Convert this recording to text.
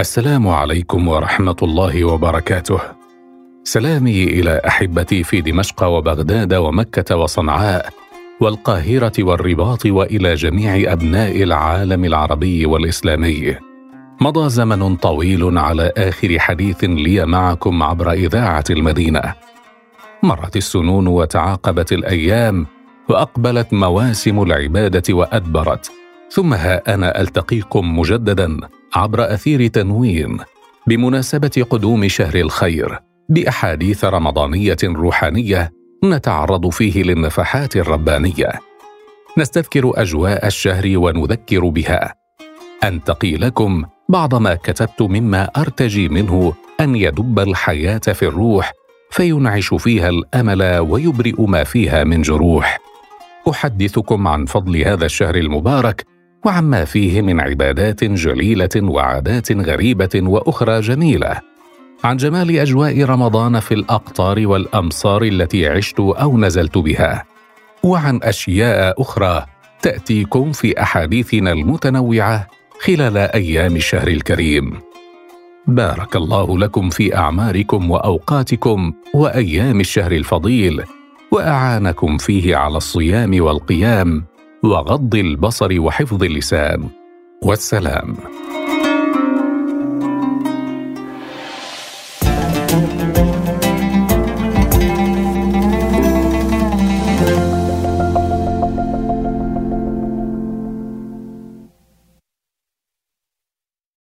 السلام عليكم ورحمة الله وبركاته. سلامي إلى أحبتي في دمشق وبغداد ومكة وصنعاء والقاهرة والرباط وإلى جميع أبناء العالم العربي والإسلامي. مضى زمن طويل على آخر حديث لي معكم عبر إذاعة المدينة. مرت السنون وتعاقبت الأيام وأقبلت مواسم العبادة وأدبرت. ثم ها أنا ألتقيكم مجددا. عبر أثير تنوين بمناسبة قدوم شهر الخير بأحاديث رمضانية روحانية نتعرض فيه للنفحات الربانية. نستذكر أجواء الشهر ونذكر بها. أنتقي لكم بعض ما كتبت مما أرتجي منه أن يدب الحياة في الروح فينعش فيها الأمل ويبرئ ما فيها من جروح. أحدثكم عن فضل هذا الشهر المبارك وعما فيه من عبادات جليلة وعادات غريبة وأخرى جميلة. عن جمال أجواء رمضان في الأقطار والأمصار التي عشت أو نزلت بها. وعن أشياء أخرى تأتيكم في أحاديثنا المتنوعة خلال أيام الشهر الكريم. بارك الله لكم في أعماركم وأوقاتكم وأيام الشهر الفضيل وأعانكم فيه على الصيام والقيام. وغض البصر وحفظ اللسان. والسلام.